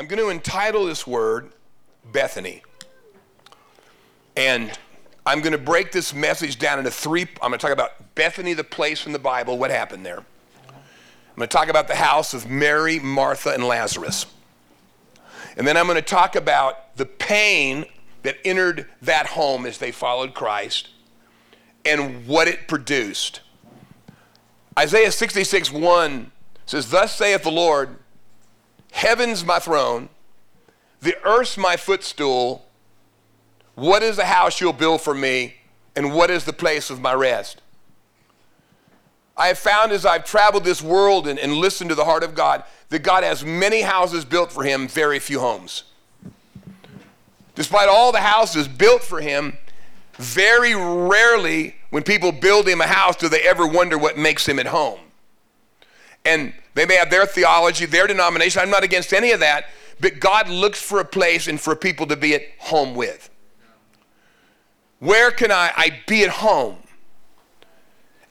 I'm going to entitle this word Bethany. And I'm going to break this message down into three. I'm going to talk about Bethany, the place in the Bible, what happened there. I'm going to talk about the house of Mary, Martha, and Lazarus. And then I'm going to talk about the pain that entered that home as they followed Christ and what it produced. Isaiah 66 1 says, Thus saith the Lord, Heaven's my throne, the earth's my footstool. What is the house you'll build for me, and what is the place of my rest? I have found as I've traveled this world and, and listened to the heart of God that God has many houses built for him, very few homes. Despite all the houses built for him, very rarely when people build him a house do they ever wonder what makes him at home. And they may have their theology, their denomination. I'm not against any of that, but God looks for a place and for people to be at home with. Where can I, I be at home?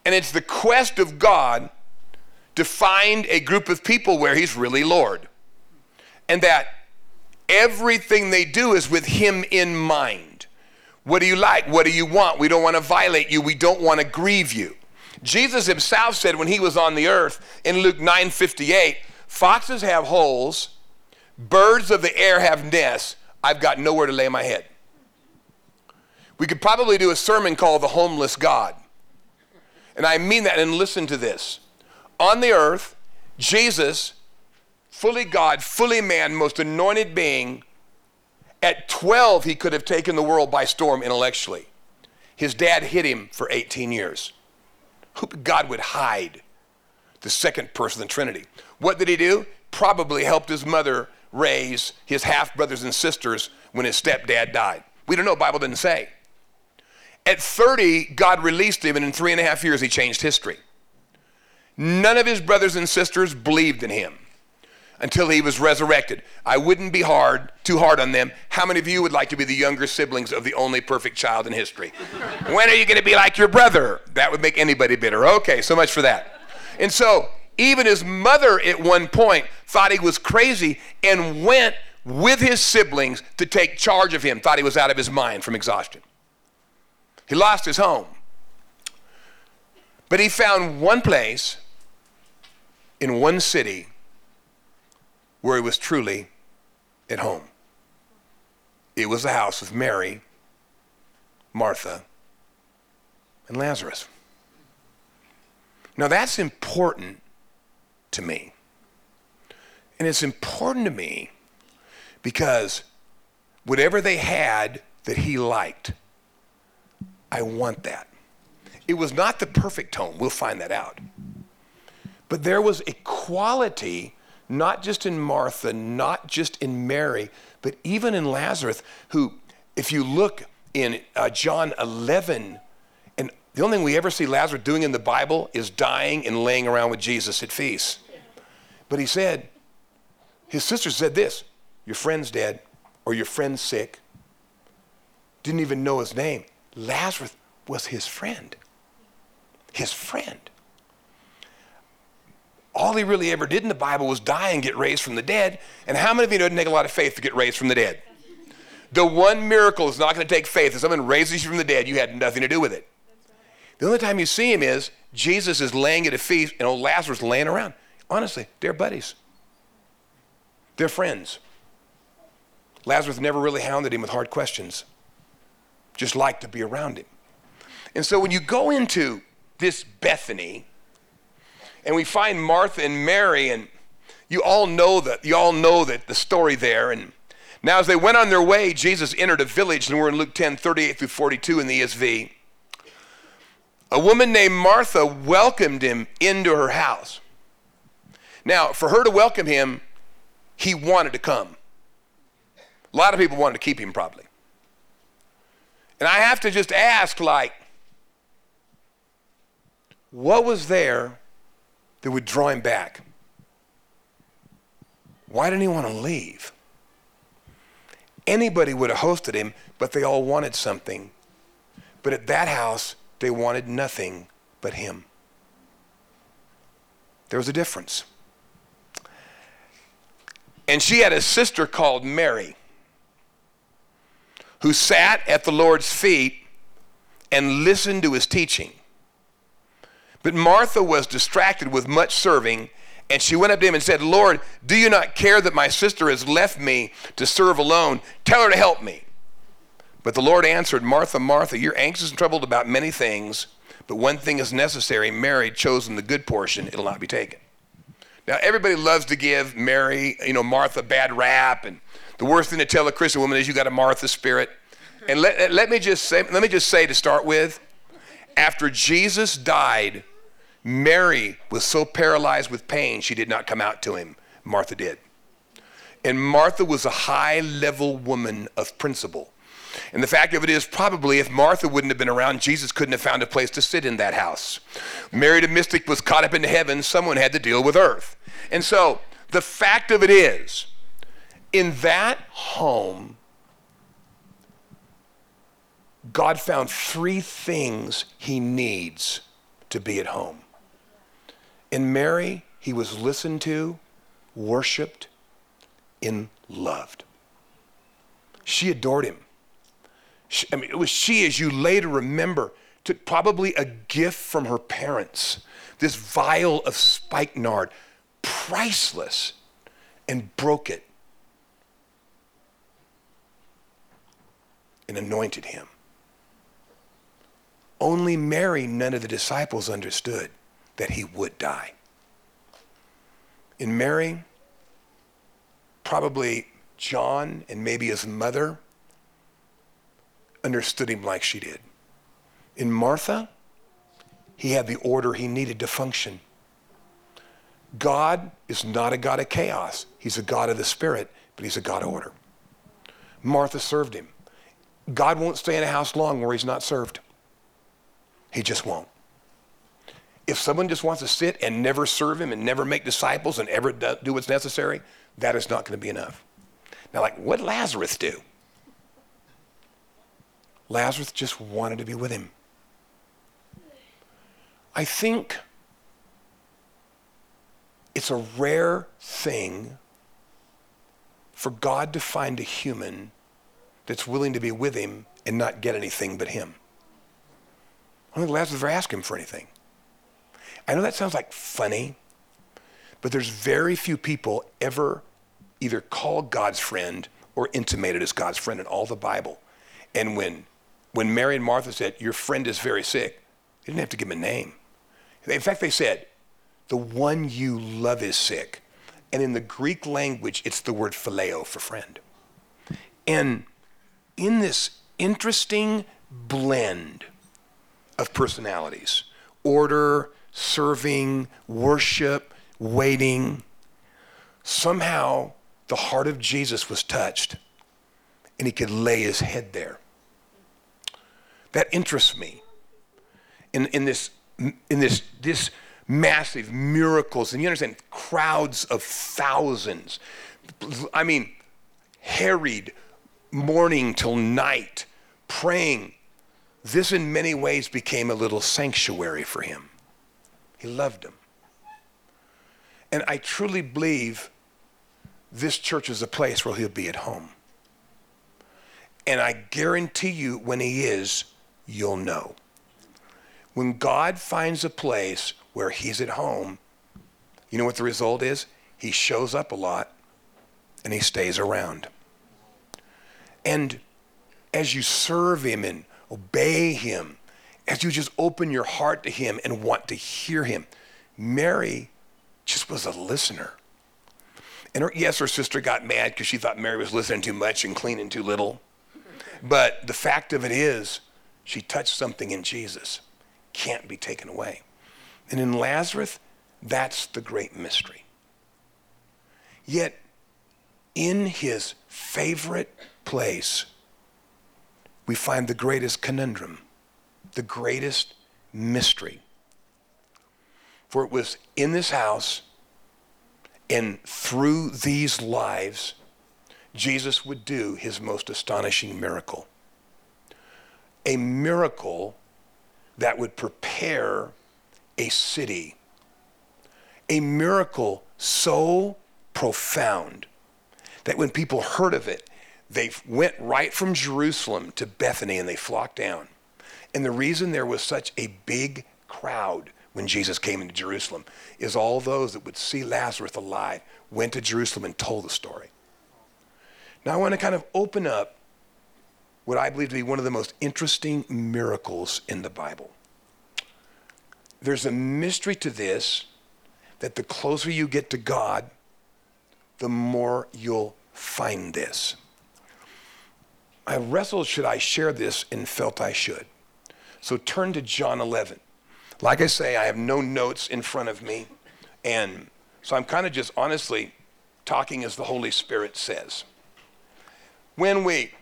And it's the quest of God to find a group of people where He's really Lord. And that everything they do is with Him in mind. What do you like? What do you want? We don't want to violate you. We don't want to grieve you. Jesus himself said when he was on the earth in Luke 9 58, foxes have holes, birds of the air have nests. I've got nowhere to lay my head. We could probably do a sermon called The Homeless God. And I mean that, and listen to this. On the earth, Jesus, fully God, fully man, most anointed being, at 12, he could have taken the world by storm intellectually. His dad hid him for 18 years. God would hide the second person of the Trinity. What did he do? Probably helped his mother raise his half brothers and sisters when his stepdad died. We don't know, Bible didn't say. At 30, God released him, and in three and a half years, he changed history. None of his brothers and sisters believed in him until he was resurrected. I wouldn't be hard, too hard on them. How many of you would like to be the younger siblings of the only perfect child in history? when are you going to be like your brother? That would make anybody bitter. Okay, so much for that. And so, even his mother at one point thought he was crazy and went with his siblings to take charge of him, thought he was out of his mind from exhaustion. He lost his home. But he found one place in one city where he was truly at home. It was the house of Mary, Martha, and Lazarus. Now that's important to me. And it's important to me because whatever they had that he liked, I want that. It was not the perfect home. We'll find that out. But there was a quality, not just in Martha, not just in Mary, but even in Lazarus, who, if you look in uh, John 11, and the only thing we ever see Lazarus doing in the Bible is dying and laying around with Jesus at feasts. But he said, his sister said this Your friend's dead, or your friend's sick. Didn't even know his name. Lazarus was his friend. His friend. All he really ever did in the Bible was die and get raised from the dead. And how many of you know it doesn't take a lot of faith to get raised from the dead? The one miracle is not going to take faith. If someone raises you from the dead, you had nothing to do with it. The only time you see him is Jesus is laying at a feast and old Lazarus laying around. Honestly, they're buddies. They're friends. Lazarus never really hounded him with hard questions just liked to be around him. And so when you go into this Bethany, and we find Martha and Mary, and you all know that you all know that the story there. And now as they went on their way, Jesus entered a village, and we're in Luke 10, 38 through 42 in the ESV. A woman named Martha welcomed him into her house. Now, for her to welcome him, he wanted to come. A lot of people wanted to keep him, probably. And I have to just ask, like, what was there that would draw him back? Why didn't he want to leave? Anybody would have hosted him, but they all wanted something. But at that house, they wanted nothing but him. There was a difference. And she had a sister called Mary who sat at the Lord's feet and listened to his teaching. But Martha was distracted with much serving, and she went up to him and said, Lord, do you not care that my sister has left me to serve alone? Tell her to help me. But the Lord answered, Martha, Martha, you're anxious and troubled about many things, but one thing is necessary. Mary chosen the good portion, it'll not be taken. Now, everybody loves to give Mary, you know, Martha bad rap, and the worst thing to tell a Christian woman is you got a Martha spirit. And let, let me just say, let me just say to start with, after Jesus died, Mary was so paralyzed with pain she did not come out to him. Martha did. And Martha was a high level woman of principle. And the fact of it is, probably if Martha wouldn't have been around, Jesus couldn't have found a place to sit in that house. Mary the mystic was caught up into heaven, someone had to deal with earth. And so the fact of it is, in that home, God found three things he needs to be at home. In Mary, he was listened to, worshiped, and loved. She adored him. She, I mean, it was she, as you later remember, took probably a gift from her parents, this vial of spikenard, priceless, and broke it and anointed him. Only Mary, none of the disciples understood that he would die. In Mary, probably John and maybe his mother understood him like she did. In Martha, he had the order he needed to function. God is not a God of chaos. He's a God of the Spirit, but he's a God of order. Martha served him. God won't stay in a house long where he's not served. He just won't. If someone just wants to sit and never serve him and never make disciples and ever do what's necessary, that is not going to be enough. Now, like, what Lazarus do? Lazarus just wanted to be with him. I think it's a rare thing for God to find a human that's willing to be with him and not get anything but him. I don't think Lazarus ever asked him for anything. I know that sounds like funny, but there's very few people ever either called God's friend or intimated as God's friend in all the Bible. And when when Mary and Martha said, Your friend is very sick, they didn't have to give him a name. In fact, they said, The one you love is sick. And in the Greek language, it's the word phileo for friend. And in this interesting blend of personalities order, serving, worship, waiting. Somehow the heart of Jesus was touched and he could lay his head there. That interests me. In, in this in this this massive miracles and you understand crowds of thousands. I mean harried morning till night praying. This in many ways became a little sanctuary for him he loved him and i truly believe this church is a place where he'll be at home and i guarantee you when he is you'll know. When God finds a place where he's at home, you know what the result is? He shows up a lot and he stays around. And as you serve him and obey him, as you just open your heart to him and want to hear him, Mary just was a listener. And her, yes, her sister got mad because she thought Mary was listening too much and cleaning too little. But the fact of it is, she touched something in Jesus. Can't be taken away. And in Lazarus, that's the great mystery. Yet, in his favorite place, we find the greatest conundrum, the greatest mystery. For it was in this house and through these lives, Jesus would do his most astonishing miracle a miracle that would prepare a city. A miracle so profound that when people heard of it, they went right from Jerusalem to Bethany and they flocked down. And the reason there was such a big crowd when Jesus came into Jerusalem is all those that would see Lazarus alive went to Jerusalem and told the story. Now I want to kind of open up what I believe to be one of the most interesting miracles in the Bible. There's a mystery to this that the closer you get to God, the more you'll find this. I wrestled, should I share this, and felt I should. So turn to John 11. Like I say, I have no notes in front of me. And so I'm kind of just honestly talking as the Holy Spirit says. When we,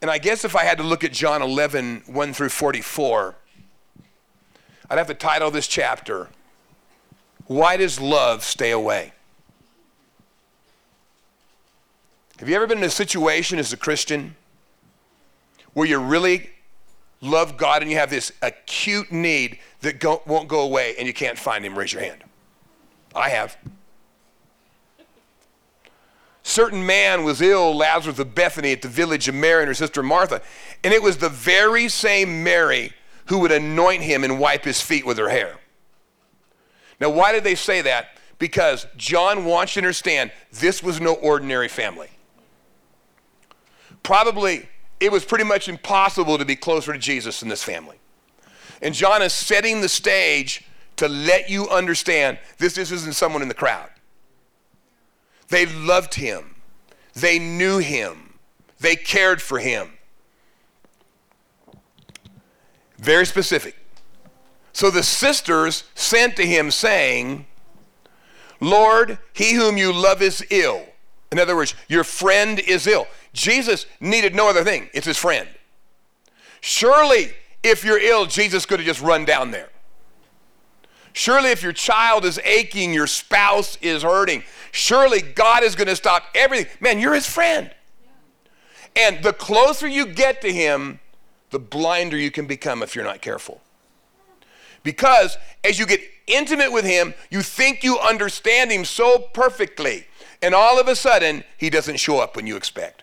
and I guess if I had to look at John 11, 1 through 44, I'd have to title this chapter, Why Does Love Stay Away? Have you ever been in a situation as a Christian where you're really love God and you have this acute need that go, won't go away and you can't find Him? Raise your hand. I have. Certain man was ill, Lazarus of Bethany, at the village of Mary and her sister Martha. And it was the very same Mary who would anoint him and wipe his feet with her hair. Now, why did they say that? Because John wants you to understand this was no ordinary family probably it was pretty much impossible to be closer to Jesus in this family. And John is setting the stage to let you understand this, this isn't someone in the crowd. They loved him, they knew him, they cared for him. Very specific. So the sisters sent to him, saying, Lord, he whom you love is ill. In other words, your friend is ill. Jesus needed no other thing, it's his friend. Surely, if you're ill, Jesus could have just run down there. Surely, if your child is aching, your spouse is hurting, surely God is going to stop everything. Man, you're his friend. And the closer you get to him, the blinder you can become if you're not careful. Because as you get intimate with him, you think you understand him so perfectly. And all of a sudden, he doesn't show up when you expect.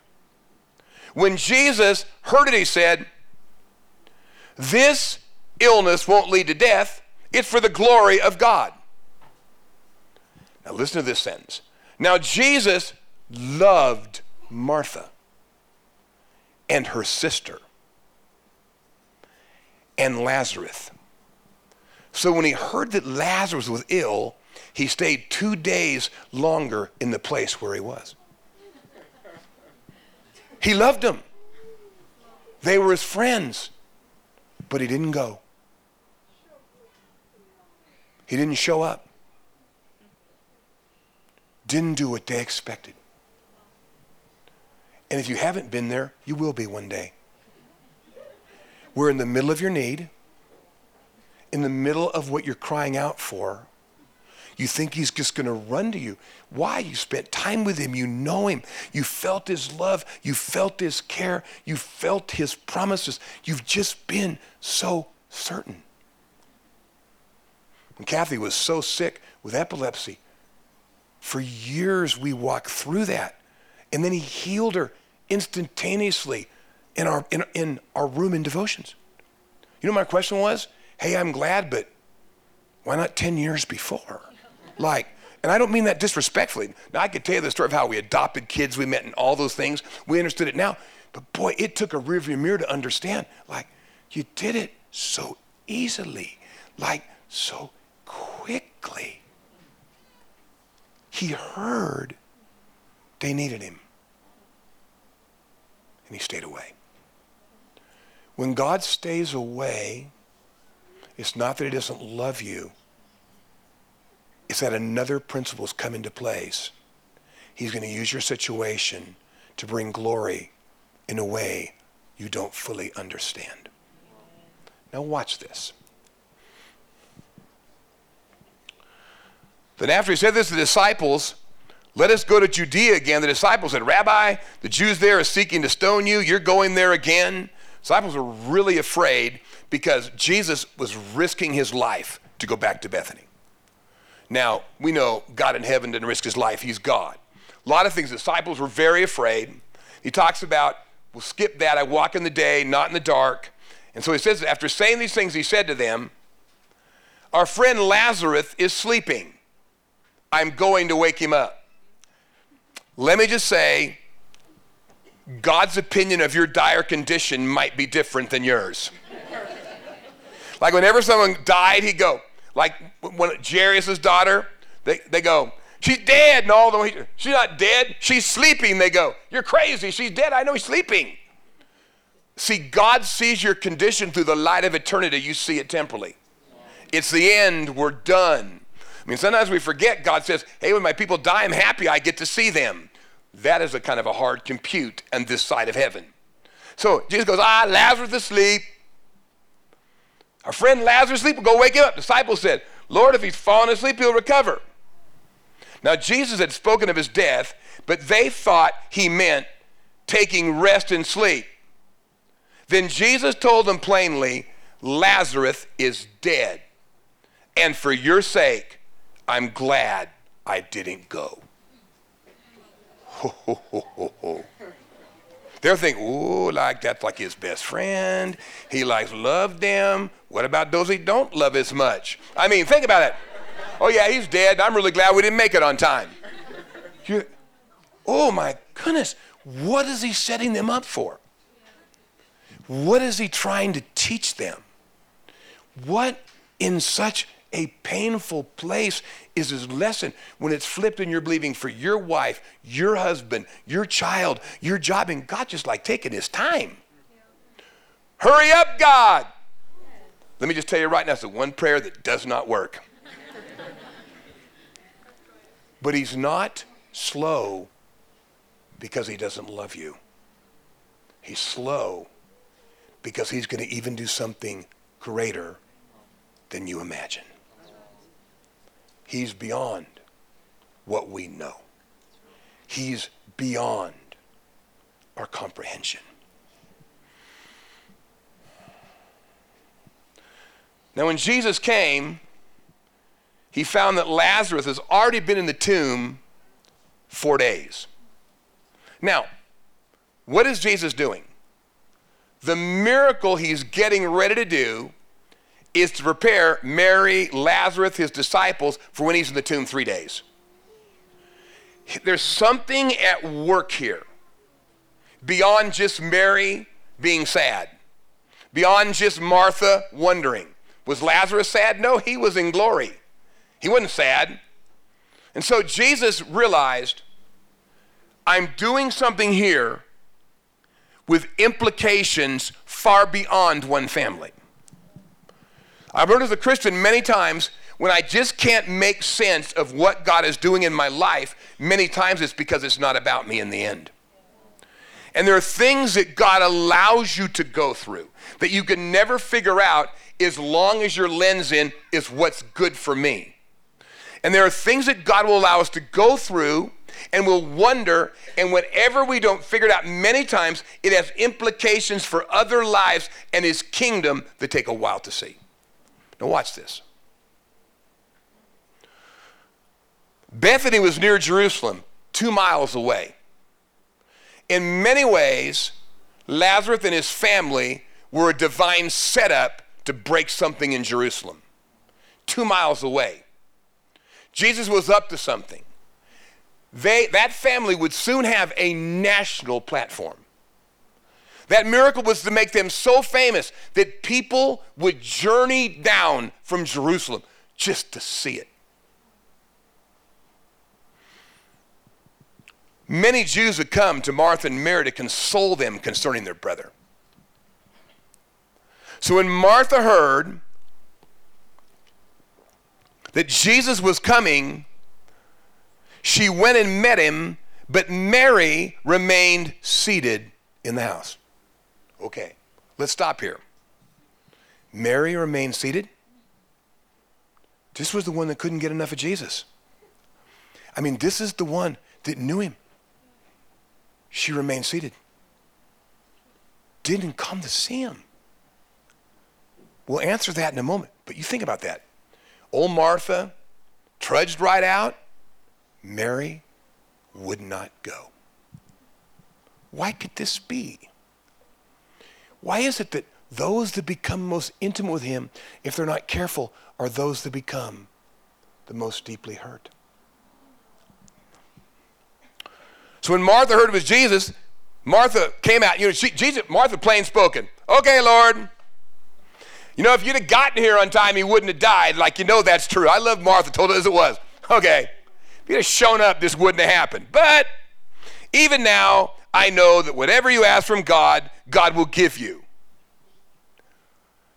When Jesus heard it, he said, This illness won't lead to death, it's for the glory of God. Now, listen to this sentence. Now, Jesus loved Martha and her sister and Lazarus. So, when he heard that Lazarus was ill, he stayed two days longer in the place where he was. He loved them. They were his friends, but he didn't go. He didn't show up. Didn't do what they expected. And if you haven't been there, you will be one day. We're in the middle of your need, in the middle of what you're crying out for, you think he's just going to run to you. Why? You spent time with him. You know him. You felt his love. You felt his care. You felt his promises. You've just been so certain. When Kathy was so sick with epilepsy, for years we walked through that. And then he healed her instantaneously in our, in, in our room in devotions. You know, my question was, hey, I'm glad, but why not 10 years before? Like, and I don't mean that disrespectfully. Now, I could tell you the story of how we adopted kids we met and all those things. We understood it now. But boy, it took a rearview mirror to understand. Like, you did it so easily, like, so quickly. He heard they needed him, and he stayed away. When God stays away, it's not that he doesn't love you, is that another principle has come into place. He's going to use your situation to bring glory in a way you don't fully understand. Now, watch this. Then, after he said this to the disciples, let us go to Judea again. The disciples said, Rabbi, the Jews there are seeking to stone you. You're going there again. Disciples were really afraid because Jesus was risking his life to go back to Bethany. Now, we know God in heaven didn't risk his life, he's God. A lot of things. the Disciples were very afraid. He talks about, we'll skip that. I walk in the day, not in the dark. And so he says, after saying these things, he said to them, Our friend Lazarus is sleeping. I'm going to wake him up. Let me just say, God's opinion of your dire condition might be different than yours. like whenever someone died, he'd go, like when Jairus' daughter, they, they go, she's dead. No, the, she's not dead. She's sleeping. They go, you're crazy. She's dead. I know he's sleeping. See, God sees your condition through the light of eternity. You see it temporally. It's the end. We're done. I mean, sometimes we forget God says, hey, when my people die, I'm happy I get to see them. That is a kind of a hard compute on this side of heaven. So Jesus goes, Ah, Lazarus asleep. Our friend Lazarus asleep, go wake him up. Disciples said, Lord, if he's fallen asleep, he'll recover. Now, Jesus had spoken of his death, but they thought he meant taking rest and sleep. Then Jesus told them plainly, Lazarus is dead. And for your sake, I'm glad I didn't go. They're thinking, ooh, like that's like his best friend. He likes love them. What about those he don't love as much? I mean, think about it. Oh yeah, he's dead. I'm really glad we didn't make it on time. You, oh my goodness, what is he setting them up for? What is he trying to teach them? What in such a painful place is his lesson when it's flipped and you're believing for your wife, your husband, your child, your job, and God just like taking his time. Hurry up, God. Let me just tell you right now, it's the one prayer that does not work. but he's not slow because he doesn't love you. He's slow because he's going to even do something greater than you imagine. He's beyond what we know. He's beyond our comprehension. Now, when Jesus came, he found that Lazarus has already been in the tomb four days. Now, what is Jesus doing? The miracle he's getting ready to do is to prepare Mary, Lazarus, his disciples for when he's in the tomb three days. There's something at work here beyond just Mary being sad, beyond just Martha wondering. Was Lazarus sad? No, he was in glory. He wasn't sad. And so Jesus realized I'm doing something here with implications far beyond one family. I've learned as a Christian many times when I just can't make sense of what God is doing in my life, many times it's because it's not about me in the end. And there are things that God allows you to go through that you can never figure out as long as your lens in is what's good for me. And there are things that God will allow us to go through and we'll wonder, and whenever we don't figure it out, many times it has implications for other lives and His kingdom that take a while to see. Now, watch this. Bethany was near Jerusalem, two miles away. In many ways, Lazarus and his family were a divine setup to break something in Jerusalem, two miles away. Jesus was up to something. They, that family would soon have a national platform. That miracle was to make them so famous that people would journey down from Jerusalem just to see it. Many Jews would come to Martha and Mary to console them concerning their brother. So when Martha heard that Jesus was coming, she went and met him, but Mary remained seated in the house. Okay, let's stop here. Mary remained seated. This was the one that couldn't get enough of Jesus. I mean, this is the one that knew him. She remained seated. Didn't come to see him. We'll answer that in a moment, but you think about that. Old Martha trudged right out. Mary would not go. Why could this be? Why is it that those that become most intimate with him, if they're not careful, are those that become the most deeply hurt? So when Martha heard it was Jesus, Martha came out. You know, she, Jesus, Martha plain spoken. Okay, Lord. You know, if you'd have gotten here on time, he wouldn't have died. Like, you know that's true. I love Martha, told it as it was. Okay. If you'd have shown up, this wouldn't have happened. But even now, I know that whatever you ask from God, God will give you.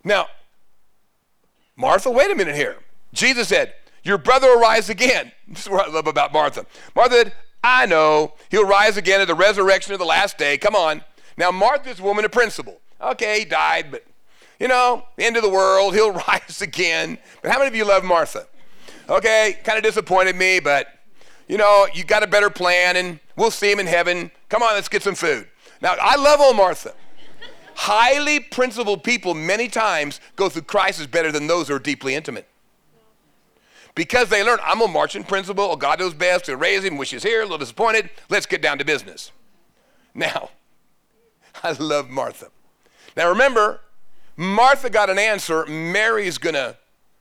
Now, Martha, wait a minute here. Jesus said, Your brother will rise again. This is what I love about Martha. Martha said, I know he'll rise again at the resurrection of the last day. Come on. Now, Martha's woman of principle. Okay, he died, but you know, end of the world, he'll rise again. But how many of you love Martha? Okay, kind of disappointed me, but you know, you got a better plan and we'll see him in heaven. Come on, let's get some food. Now, I love old Martha. Highly principled people many times go through crisis better than those who are deeply intimate. Because they learn, I'm a marching principle. Oh, God knows best. To raise him, wish he's here, a little disappointed. Let's get down to business. Now, I love Martha. Now remember, Martha got an answer. Mary's going to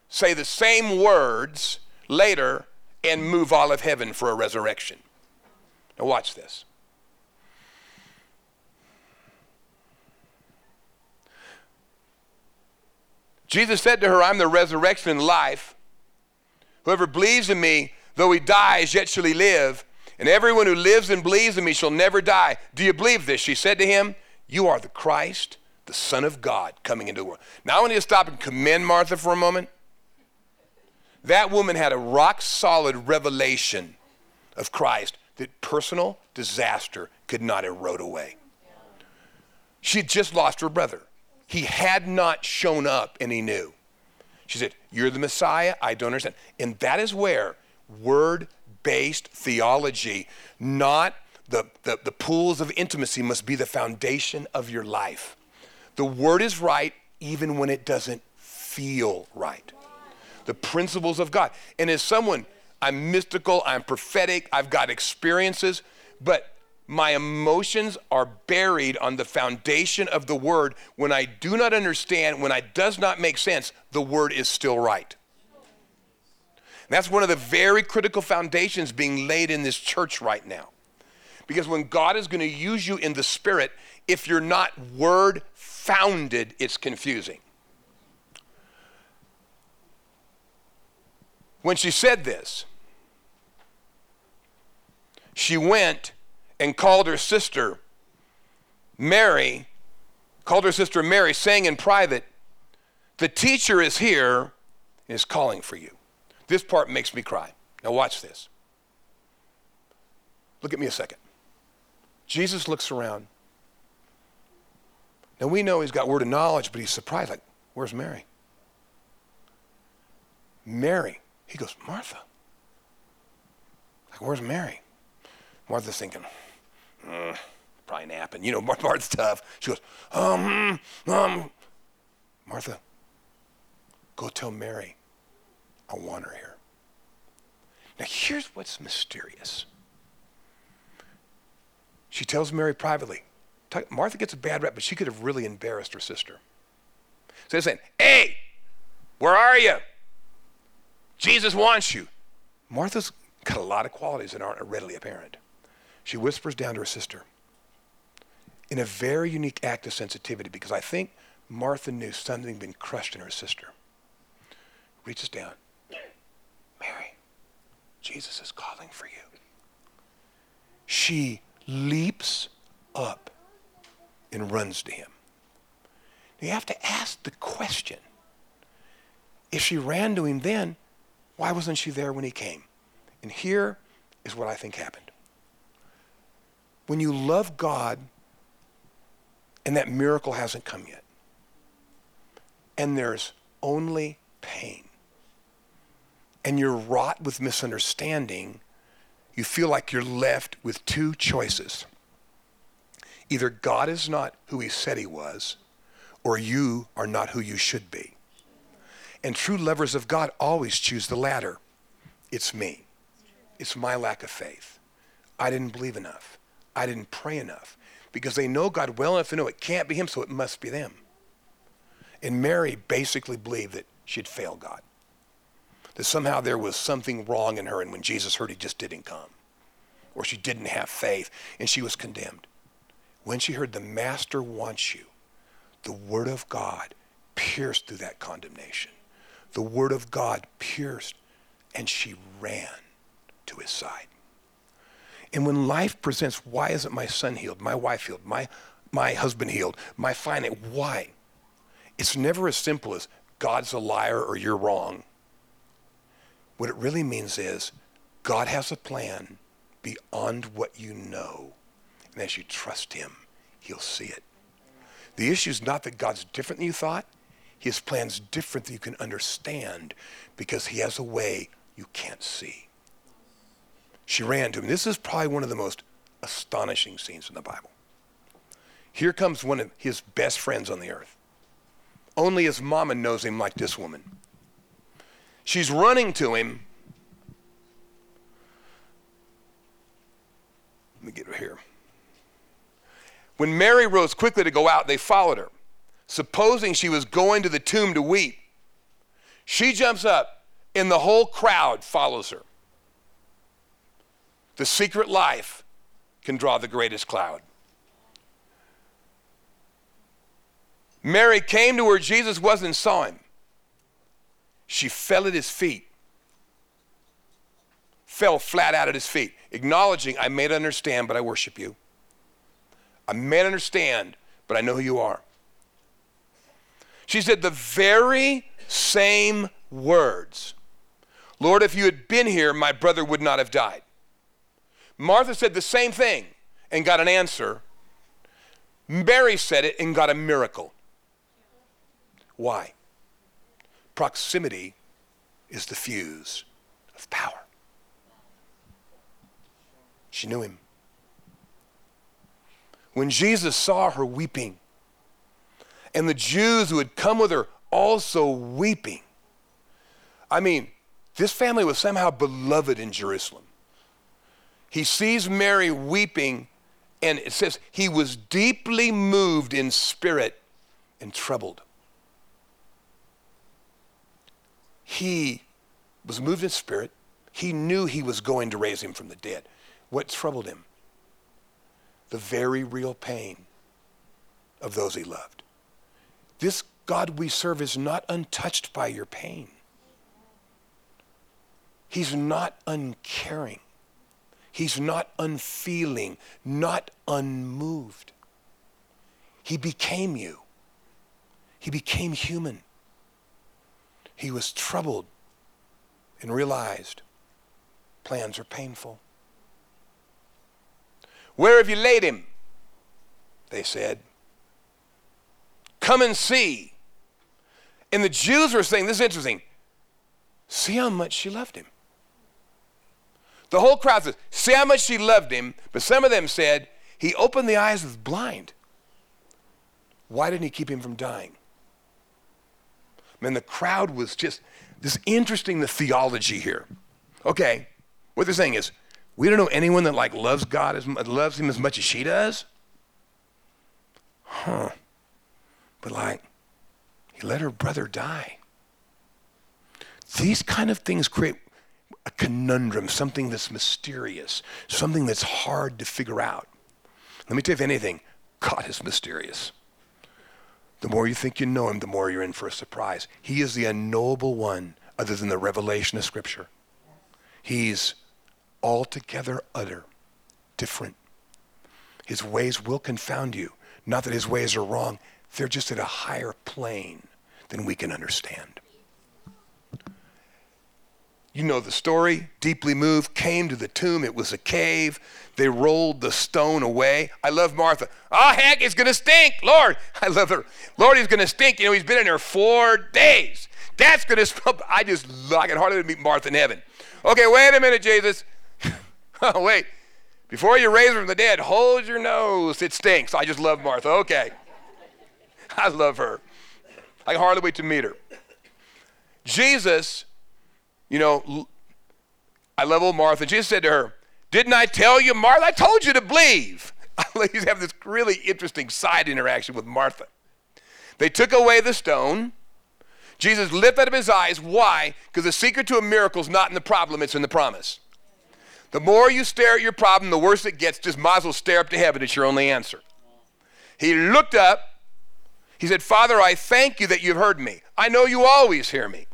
say the same words later and move all of heaven for a resurrection. Now, watch this. Jesus said to her, I'm the resurrection and life. Whoever believes in me, though he dies, yet shall he live. And everyone who lives and believes in me shall never die. Do you believe this? She said to him, You are the Christ, the Son of God, coming into the world. Now I want you to stop and commend Martha for a moment. That woman had a rock solid revelation of Christ that personal disaster could not erode away. She had just lost her brother. He had not shown up and he knew. She said, You're the Messiah? I don't understand. And that is where word based theology, not the, the, the pools of intimacy, must be the foundation of your life. The word is right even when it doesn't feel right. The principles of God. And as someone, I'm mystical, I'm prophetic, I've got experiences, but my emotions are buried on the foundation of the word. When I do not understand, when it does not make sense, the word is still right. And that's one of the very critical foundations being laid in this church right now. Because when God is going to use you in the spirit, if you're not word founded, it's confusing. When she said this, she went and called her sister Mary, called her sister Mary, saying in private, The teacher is here and is calling for you. This part makes me cry. Now, watch this. Look at me a second. Jesus looks around. Now, we know he's got word of knowledge, but he's surprised, like, Where's Mary? Mary. He goes, Martha. Like, where's Mary? Martha's thinking, mm, probably napping. You know, Martha's tough. She goes, um, um, Martha, go tell Mary I want her here. Now, here's what's mysterious. She tells Mary privately. Martha gets a bad rep, but she could have really embarrassed her sister. So they're saying, Hey, where are you? Jesus wants you. Martha's got a lot of qualities that aren't readily apparent. She whispers down to her sister in a very unique act of sensitivity because I think Martha knew something had been crushed in her sister. Reaches down. Mary, Jesus is calling for you. She leaps up and runs to him. You have to ask the question. If she ran to him then, why wasn't she there when he came? And here is what I think happened. When you love God and that miracle hasn't come yet, and there's only pain, and you're wrought with misunderstanding, you feel like you're left with two choices. Either God is not who he said he was, or you are not who you should be. And true lovers of God always choose the latter. It's me. It's my lack of faith. I didn't believe enough. I didn't pray enough. Because they know God well enough to know it can't be him, so it must be them. And Mary basically believed that she'd failed God. That somehow there was something wrong in her, and when Jesus heard, he just didn't come. Or she didn't have faith, and she was condemned. When she heard the Master wants you, the Word of God pierced through that condemnation. The Word of God pierced, and she ran to his side. And when life presents, why isn't my son healed, my wife healed, my, my husband healed, my finance, why? It's never as simple as God's a liar or you're wrong. What it really means is God has a plan beyond what you know. And as you trust him, he'll see it. The issue is not that God's different than you thought. His plan's different than you can understand because he has a way you can't see. She ran to him. This is probably one of the most astonishing scenes in the Bible. Here comes one of his best friends on the earth. Only his mama knows him like this woman. She's running to him. Let me get her here. When Mary rose quickly to go out, they followed her, supposing she was going to the tomb to weep. She jumps up, and the whole crowd follows her. The secret life can draw the greatest cloud. Mary came to where Jesus was and saw him. She fell at his feet, fell flat out at his feet, acknowledging, I may not understand, but I worship you. I may not understand, but I know who you are. She said the very same words Lord, if you had been here, my brother would not have died. Martha said the same thing and got an answer. Mary said it and got a miracle. Why? Proximity is the fuse of power. She knew him. When Jesus saw her weeping, and the Jews who had come with her also weeping, I mean, this family was somehow beloved in Jerusalem. He sees Mary weeping, and it says he was deeply moved in spirit and troubled. He was moved in spirit. He knew he was going to raise him from the dead. What troubled him? The very real pain of those he loved. This God we serve is not untouched by your pain. He's not uncaring. He's not unfeeling, not unmoved. He became you. He became human. He was troubled and realized plans are painful. Where have you laid him? They said. Come and see. And the Jews were saying, this is interesting. See how much she loved him. The whole crowd says, See how much she loved him. But some of them said, He opened the eyes of the blind. Why didn't he keep him from dying? Man, the crowd was just this interesting the theology here. Okay, what they're saying is, we don't know anyone that like loves God as loves him as much as she does. Huh. But like, he let her brother die. These kind of things create a conundrum, something that's mysterious, something that's hard to figure out. Let me tell you, if anything, God is mysterious. The more you think you know him, the more you're in for a surprise. He is the unknowable one, other than the revelation of Scripture. He's altogether utter, different. His ways will confound you. Not that his ways are wrong, they're just at a higher plane than we can understand. You know the story. Deeply moved, came to the tomb. It was a cave. They rolled the stone away. I love Martha. Oh, heck, it's going to stink. Lord, I love her. Lord, he's going to stink. You know, he's been in there four days. That's going to smell. I just, I can hardly meet Martha in heaven. Okay, wait a minute, Jesus. oh, wait. Before you raise her from the dead, hold your nose. It stinks. I just love Martha. Okay. I love her. I can hardly wait to meet her. Jesus you know, I love old Martha. Jesus said to her, Didn't I tell you, Martha? I told you to believe. He's have this really interesting side interaction with Martha. They took away the stone. Jesus lifted up his eyes. Why? Because the secret to a miracle is not in the problem, it's in the promise. The more you stare at your problem, the worse it gets. Just might as well stare up to heaven. It's your only answer. He looked up. He said, Father, I thank you that you've heard me. I know you always hear me.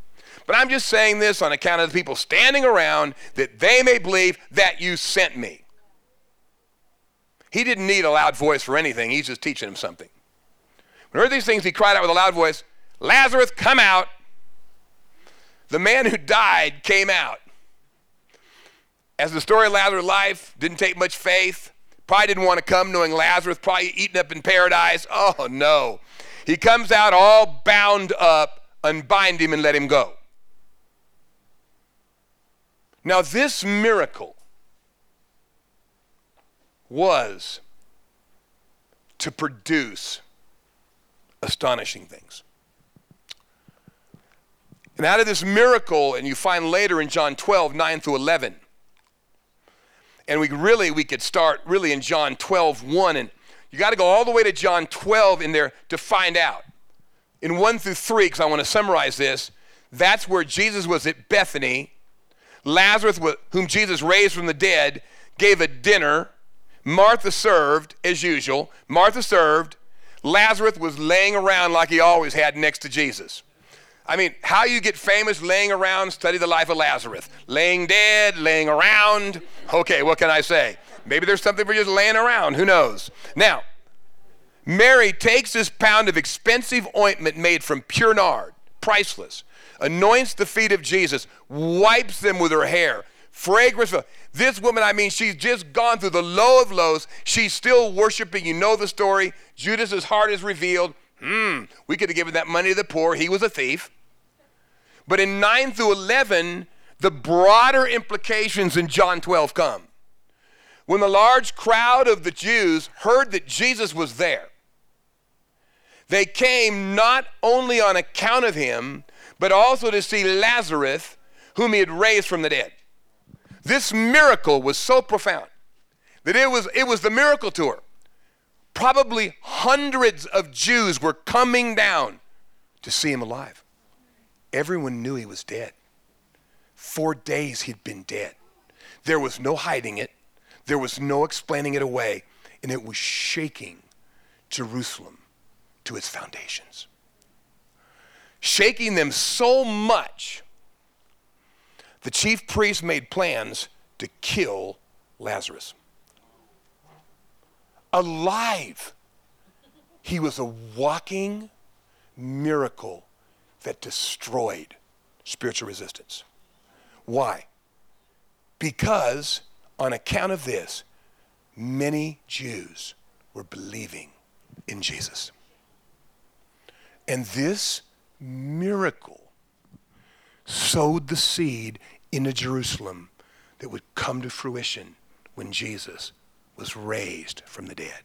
But I'm just saying this on account of the people standing around that they may believe that you sent me. He didn't need a loud voice for anything. He's just teaching them something. When he heard these things, he cried out with a loud voice, Lazarus, come out. The man who died came out. As the story of Lazarus' life didn't take much faith, probably didn't want to come knowing Lazarus probably eaten up in paradise. Oh no. He comes out all bound up, unbind him and let him go. Now, this miracle was to produce astonishing things. And out of this miracle, and you find later in John 12, 9 through 11, and we really, we could start really in John 12, 1, and you got to go all the way to John 12 in there to find out. In 1 through 3, because I want to summarize this, that's where Jesus was at Bethany Lazarus, whom Jesus raised from the dead, gave a dinner. Martha served, as usual. Martha served. Lazarus was laying around like he always had next to Jesus. I mean, how you get famous laying around, study the life of Lazarus. Laying dead, laying around. Okay, what can I say? Maybe there's something for just laying around. Who knows? Now, Mary takes this pound of expensive ointment made from pure nard, priceless, anoints the feet of Jesus, wipes them with her hair. Fragrance. This woman, I mean, she's just gone through the low of lows. She's still worshiping. You know the story. Judas's heart is revealed. Hmm, we could have given that money to the poor. He was a thief. But in 9 through 11, the broader implications in John 12 come. When the large crowd of the Jews heard that Jesus was there, they came not only on account of him, but also to see Lazarus, whom he had raised from the dead. This miracle was so profound that it was, it was the miracle tour. Probably hundreds of Jews were coming down to see him alive. Everyone knew he was dead. Four days he'd been dead. There was no hiding it, there was no explaining it away, and it was shaking Jerusalem to its foundations shaking them so much, the chief priests made plans to kill Lazarus. Alive. He was a walking miracle that destroyed spiritual resistance. Why? Because on account of this, many Jews were believing in Jesus. And this miracle sowed the seed into Jerusalem that would come to fruition when Jesus was raised from the dead.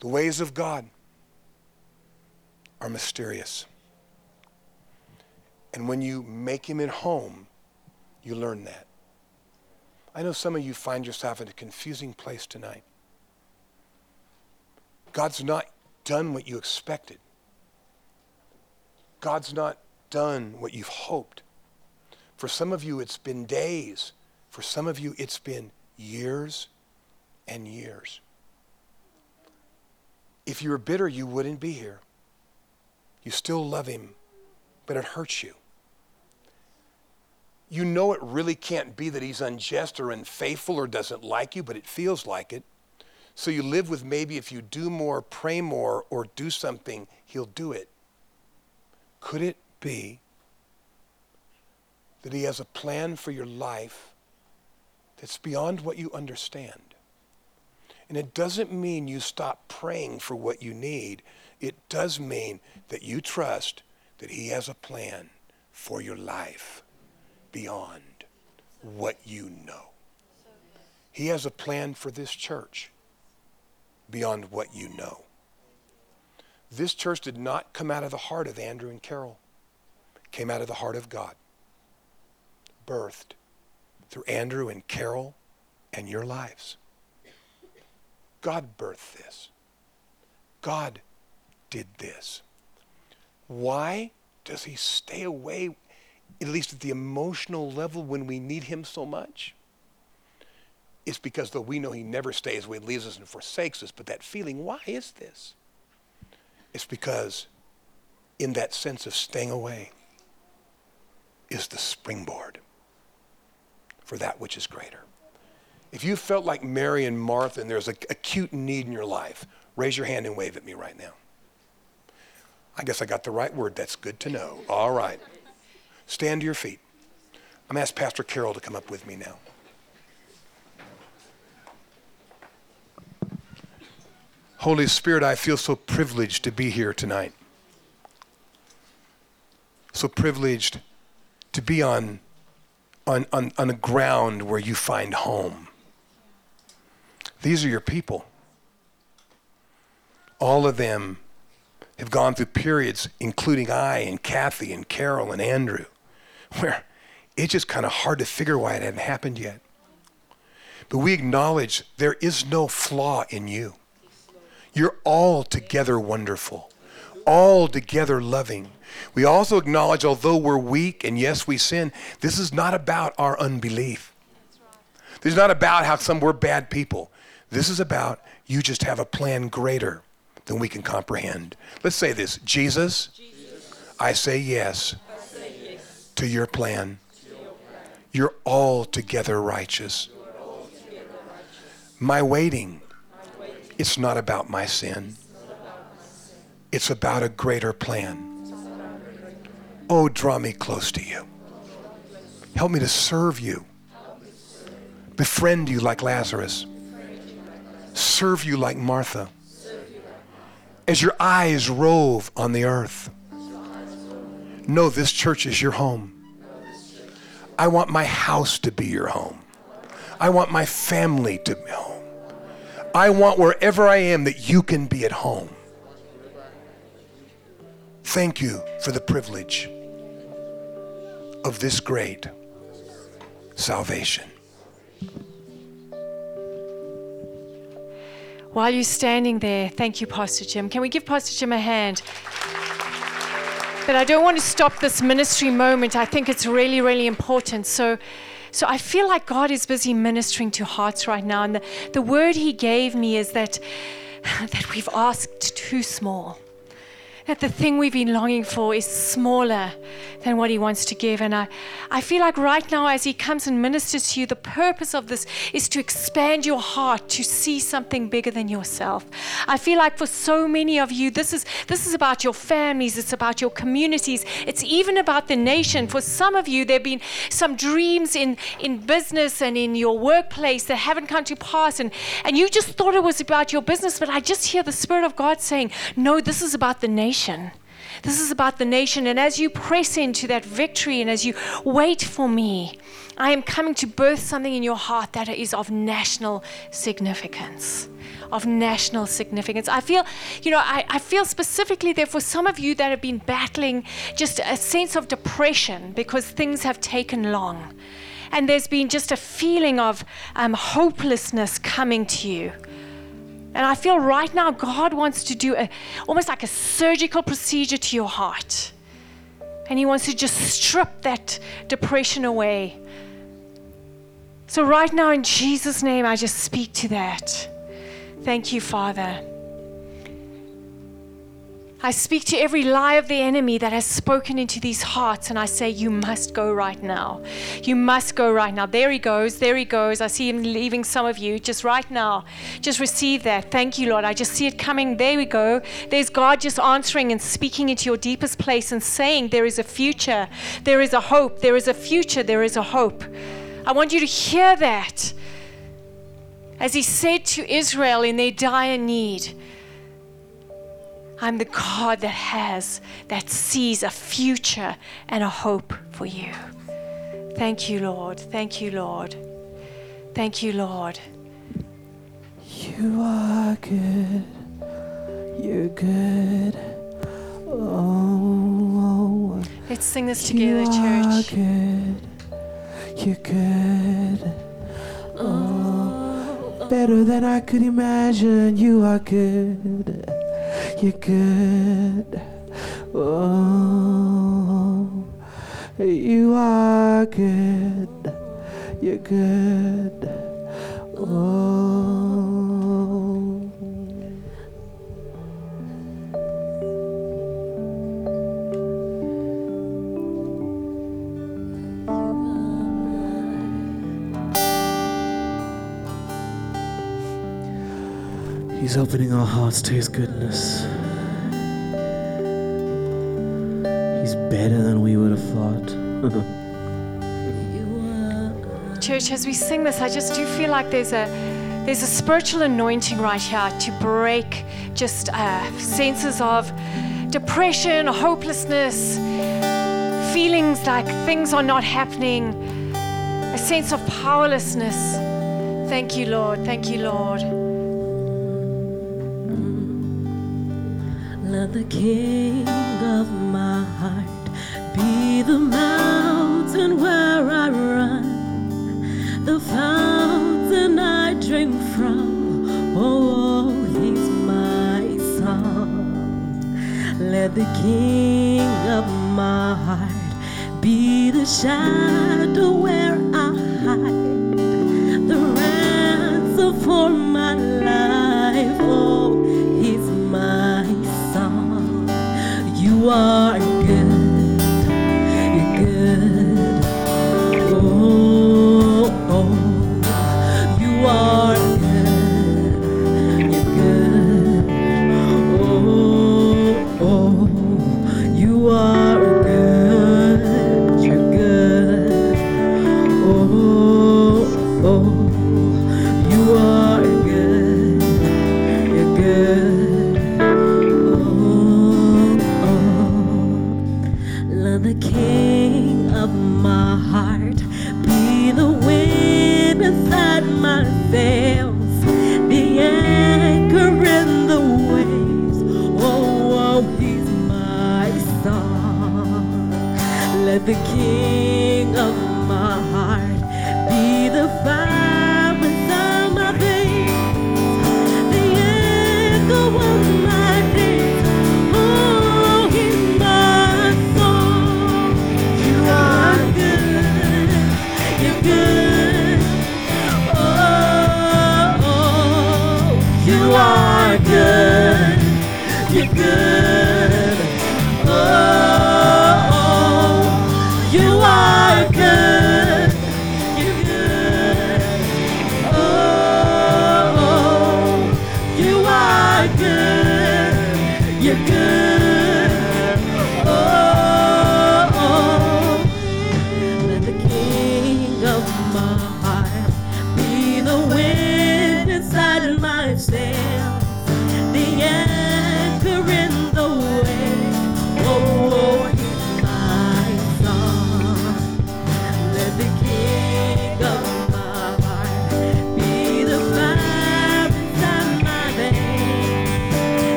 The ways of God are mysterious. And when you make him at home, you learn that. I know some of you find yourself in a confusing place tonight. God's not done what you expected. God's not done what you've hoped. For some of you, it's been days. For some of you, it's been years and years. If you were bitter, you wouldn't be here. You still love him, but it hurts you. You know it really can't be that he's unjust or unfaithful or doesn't like you, but it feels like it. So you live with maybe if you do more, pray more, or do something, he'll do it. Could it be that he has a plan for your life that's beyond what you understand? And it doesn't mean you stop praying for what you need. It does mean that you trust that he has a plan for your life beyond what you know. He has a plan for this church beyond what you know. This church did not come out of the heart of Andrew and Carol. It came out of the heart of God. birthed through Andrew and Carol and your lives. God birthed this. God did this. Why does he stay away, at least at the emotional level, when we need him so much? It's because though we know he never stays away, leaves us and forsakes us, but that feeling, why is this? It's because in that sense of staying away is the springboard for that which is greater. If you felt like Mary and Martha and there's an acute need in your life, raise your hand and wave at me right now. I guess I got the right word. That's good to know. All right. Stand to your feet. I'm going to ask Pastor Carol to come up with me now. Holy Spirit, I feel so privileged to be here tonight. So privileged to be on, on, on, on a ground where you find home. These are your people. All of them have gone through periods, including I and Kathy and Carol and Andrew, where it's just kind of hard to figure why it hadn't happened yet. But we acknowledge there is no flaw in you. You're altogether wonderful, altogether loving. We also acknowledge, although we're weak and yes, we sin, this is not about our unbelief. This is not about how some we're bad people. This is about you just have a plan greater than we can comprehend. Let's say this Jesus, I, say yes, to your plan. You're altogether righteous. Righteous. My waiting, it's not about my sin, it's about a greater plan. Oh, draw me close to you. Help me to serve you. Befriend you like Lazarus. Serve you like Martha as your eyes rove on the earth. Know this church is your home. I want my house to be your home. I want my family to be home. I want wherever I am that you can be at home. Thank you for the privilege of this great salvation. While you're standing there, thank you, Pastor Jim. Can we give Pastor Jim a hand? But I don't want to stop this ministry moment. I think it's really, really important. So, so I feel like God is busy ministering to hearts right now. And the, the word He gave me is that, that we've asked too small that the thing we've been longing for is smaller than what He wants to give. And I, I feel like right now, as He comes and ministers to you, the purpose of this is to expand your heart to see something bigger than yourself. I feel like for so many of you, this is this is about your families, it's about your communities, it's even about the nation. For some of you, there have been some dreams in, in business and in your workplace that haven't come to pass, and, and you just thought it was about your business, but I just hear the Spirit of God saying, No, this is about the nation nation. This is about the nation. And as you press into that victory and as you wait for me, I am coming to birth something in your heart that is of national significance. Of national significance. I feel, you know, I, I feel specifically there for some of you that have been battling just a sense of depression because things have taken long. And there's been just a feeling of um, hopelessness coming to you. And I feel right now God wants to do a, almost like a surgical procedure to your heart. And He wants to just strip that depression away. So, right now, in Jesus' name, I just speak to that. Thank you, Father. I speak to every lie of the enemy that has spoken into these hearts, and I say, You must go right now. You must go right now. There he goes. There he goes. I see him leaving some of you just right now. Just receive that. Thank you, Lord. I just see it coming. There we go. There's God just answering and speaking into your deepest place and saying, There is a future. There is a hope. There is a future. There is a hope. I want you to hear that. As he said to Israel in their dire need, I'm the God that has, that sees a future and a hope for you. Thank you, Lord. Thank you, Lord. Thank you, Lord. You are good. You're good. Oh, let's sing this together, church. You are good. you're good. Oh, better than I could imagine. You are good. You're good. Oh, you are good. You're good. Oh. He's opening our hearts to His goodness. He's better than we would have thought. Church, as we sing this, I just do feel like there's a there's a spiritual anointing right here to break just uh, senses of depression, hopelessness, feelings like things are not happening, a sense of powerlessness. Thank you, Lord. Thank you, Lord. Let the king of my heart be the mountain where I run, the fountain I drink from. Oh, he's my song. Let the king of my heart be the shadow where You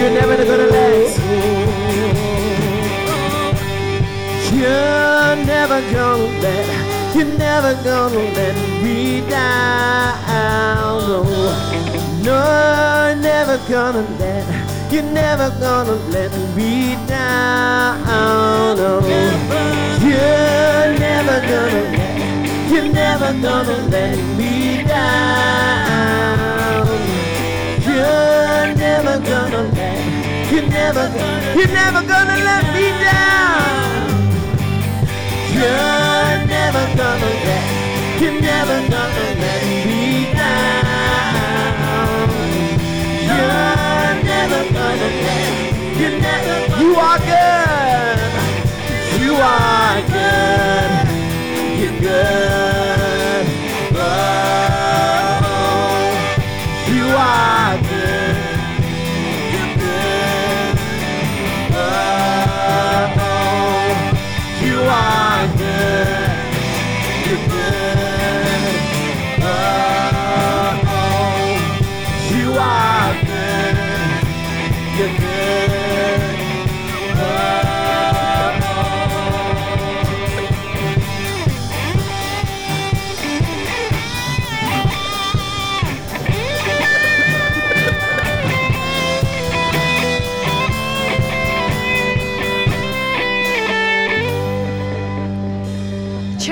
You're never gonna let. You're never gonna let. You're never gonna let me down. No, no, never gonna let. You're never gonna let me down. No, you're never gonna let. You're never gonna let me down. never gonna let, you're never gonna, you're never gonna let me down. You're never gonna let, you're never gonna let me down. You're never gonna let, you're never. You are good. You are good. You're good.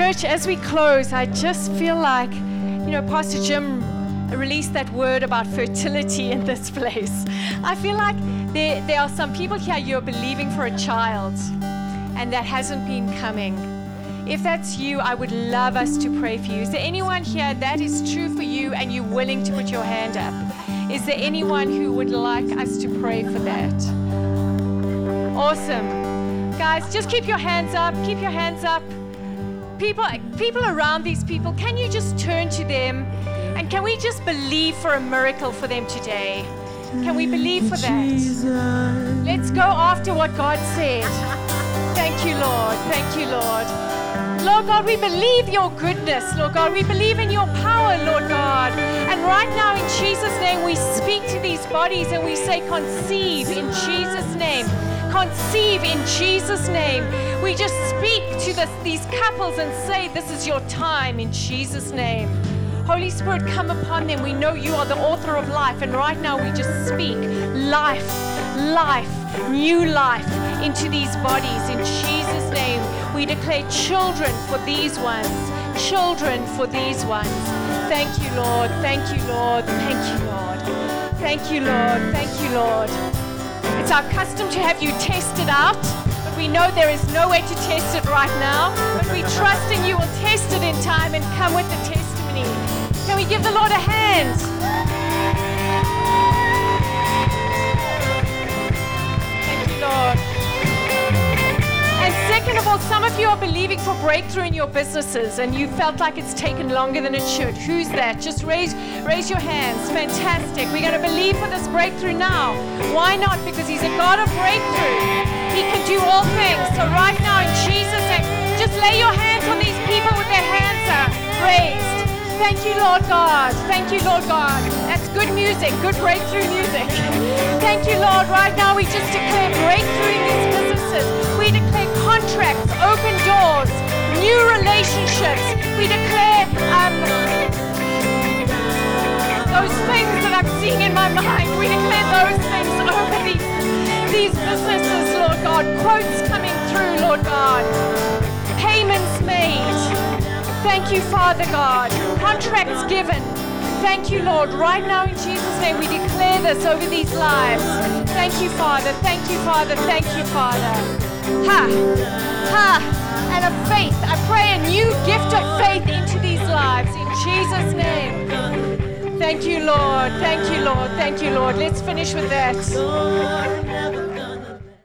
Church, as we close, I just feel like, you know, Pastor Jim released that word about fertility in this place. I feel like there, there are some people here, you're believing for a child, and that hasn't been coming. If that's you, I would love us to pray for you. Is there anyone here that is true for you and you're willing to put your hand up? Is there anyone who would like us to pray for that? Awesome. Guys, just keep your hands up. Keep your hands up people people around these people can you just turn to them? And can we just believe for a miracle for them today? Can we believe for that? Let's go after what god said. Thank you lord. Thank you lord. Lord god we believe your goodness. Lord god we believe in your power lord god. And right now in jesus name we speak to these bodies and we say conceive in jesus name conceive in Jesus' name. We just speak to this, these couples and say, This is your time in Jesus' name. Holy Spirit, come upon them. We know you are the author of life, and right now we just speak life, life, new life into these bodies in Jesus' name. We declare children for these ones, children for these ones. Thank you, Lord. Thank you, Lord. Thank you, Lord. Thank you, Lord. Thank you, Lord. It's our custom to have you test it out, but we know there is no way to test it right now. But we trust in you will test it in time and come with the testimony. Can we give the Lord a hand? Thank you, Lord. Second of all, some of you are believing for breakthrough in your businesses and you felt like it's taken longer than it should. Who's that? Just raise raise your hands. Fantastic. We're going to believe for this breakthrough now. Why not? Because he's a God of breakthrough. He can do all things. So right now in Jesus' name, just lay your hands on these people with their hands up, raised. Thank you, Lord God. Thank you, Lord God. That's good music, good breakthrough music. Thank you, Lord. Right now we just declare breakthrough in these businesses. Contracts, open doors, new relationships. We declare um, those things that I'm seeing in my mind. We declare those things over these, these businesses, Lord God. Quotes coming through, Lord God. Payments made. Thank you, Father God. Contracts given. Thank you, Lord. Right now, in Jesus' name, we declare this over these lives. Thank you, Father. Thank you, Father. Thank you, Father. Ha! Ha! And a faith. I pray a new gift of faith into these lives. In Jesus' name. Thank you, Lord. Thank you, Lord. Thank you, Lord. Let's finish with that.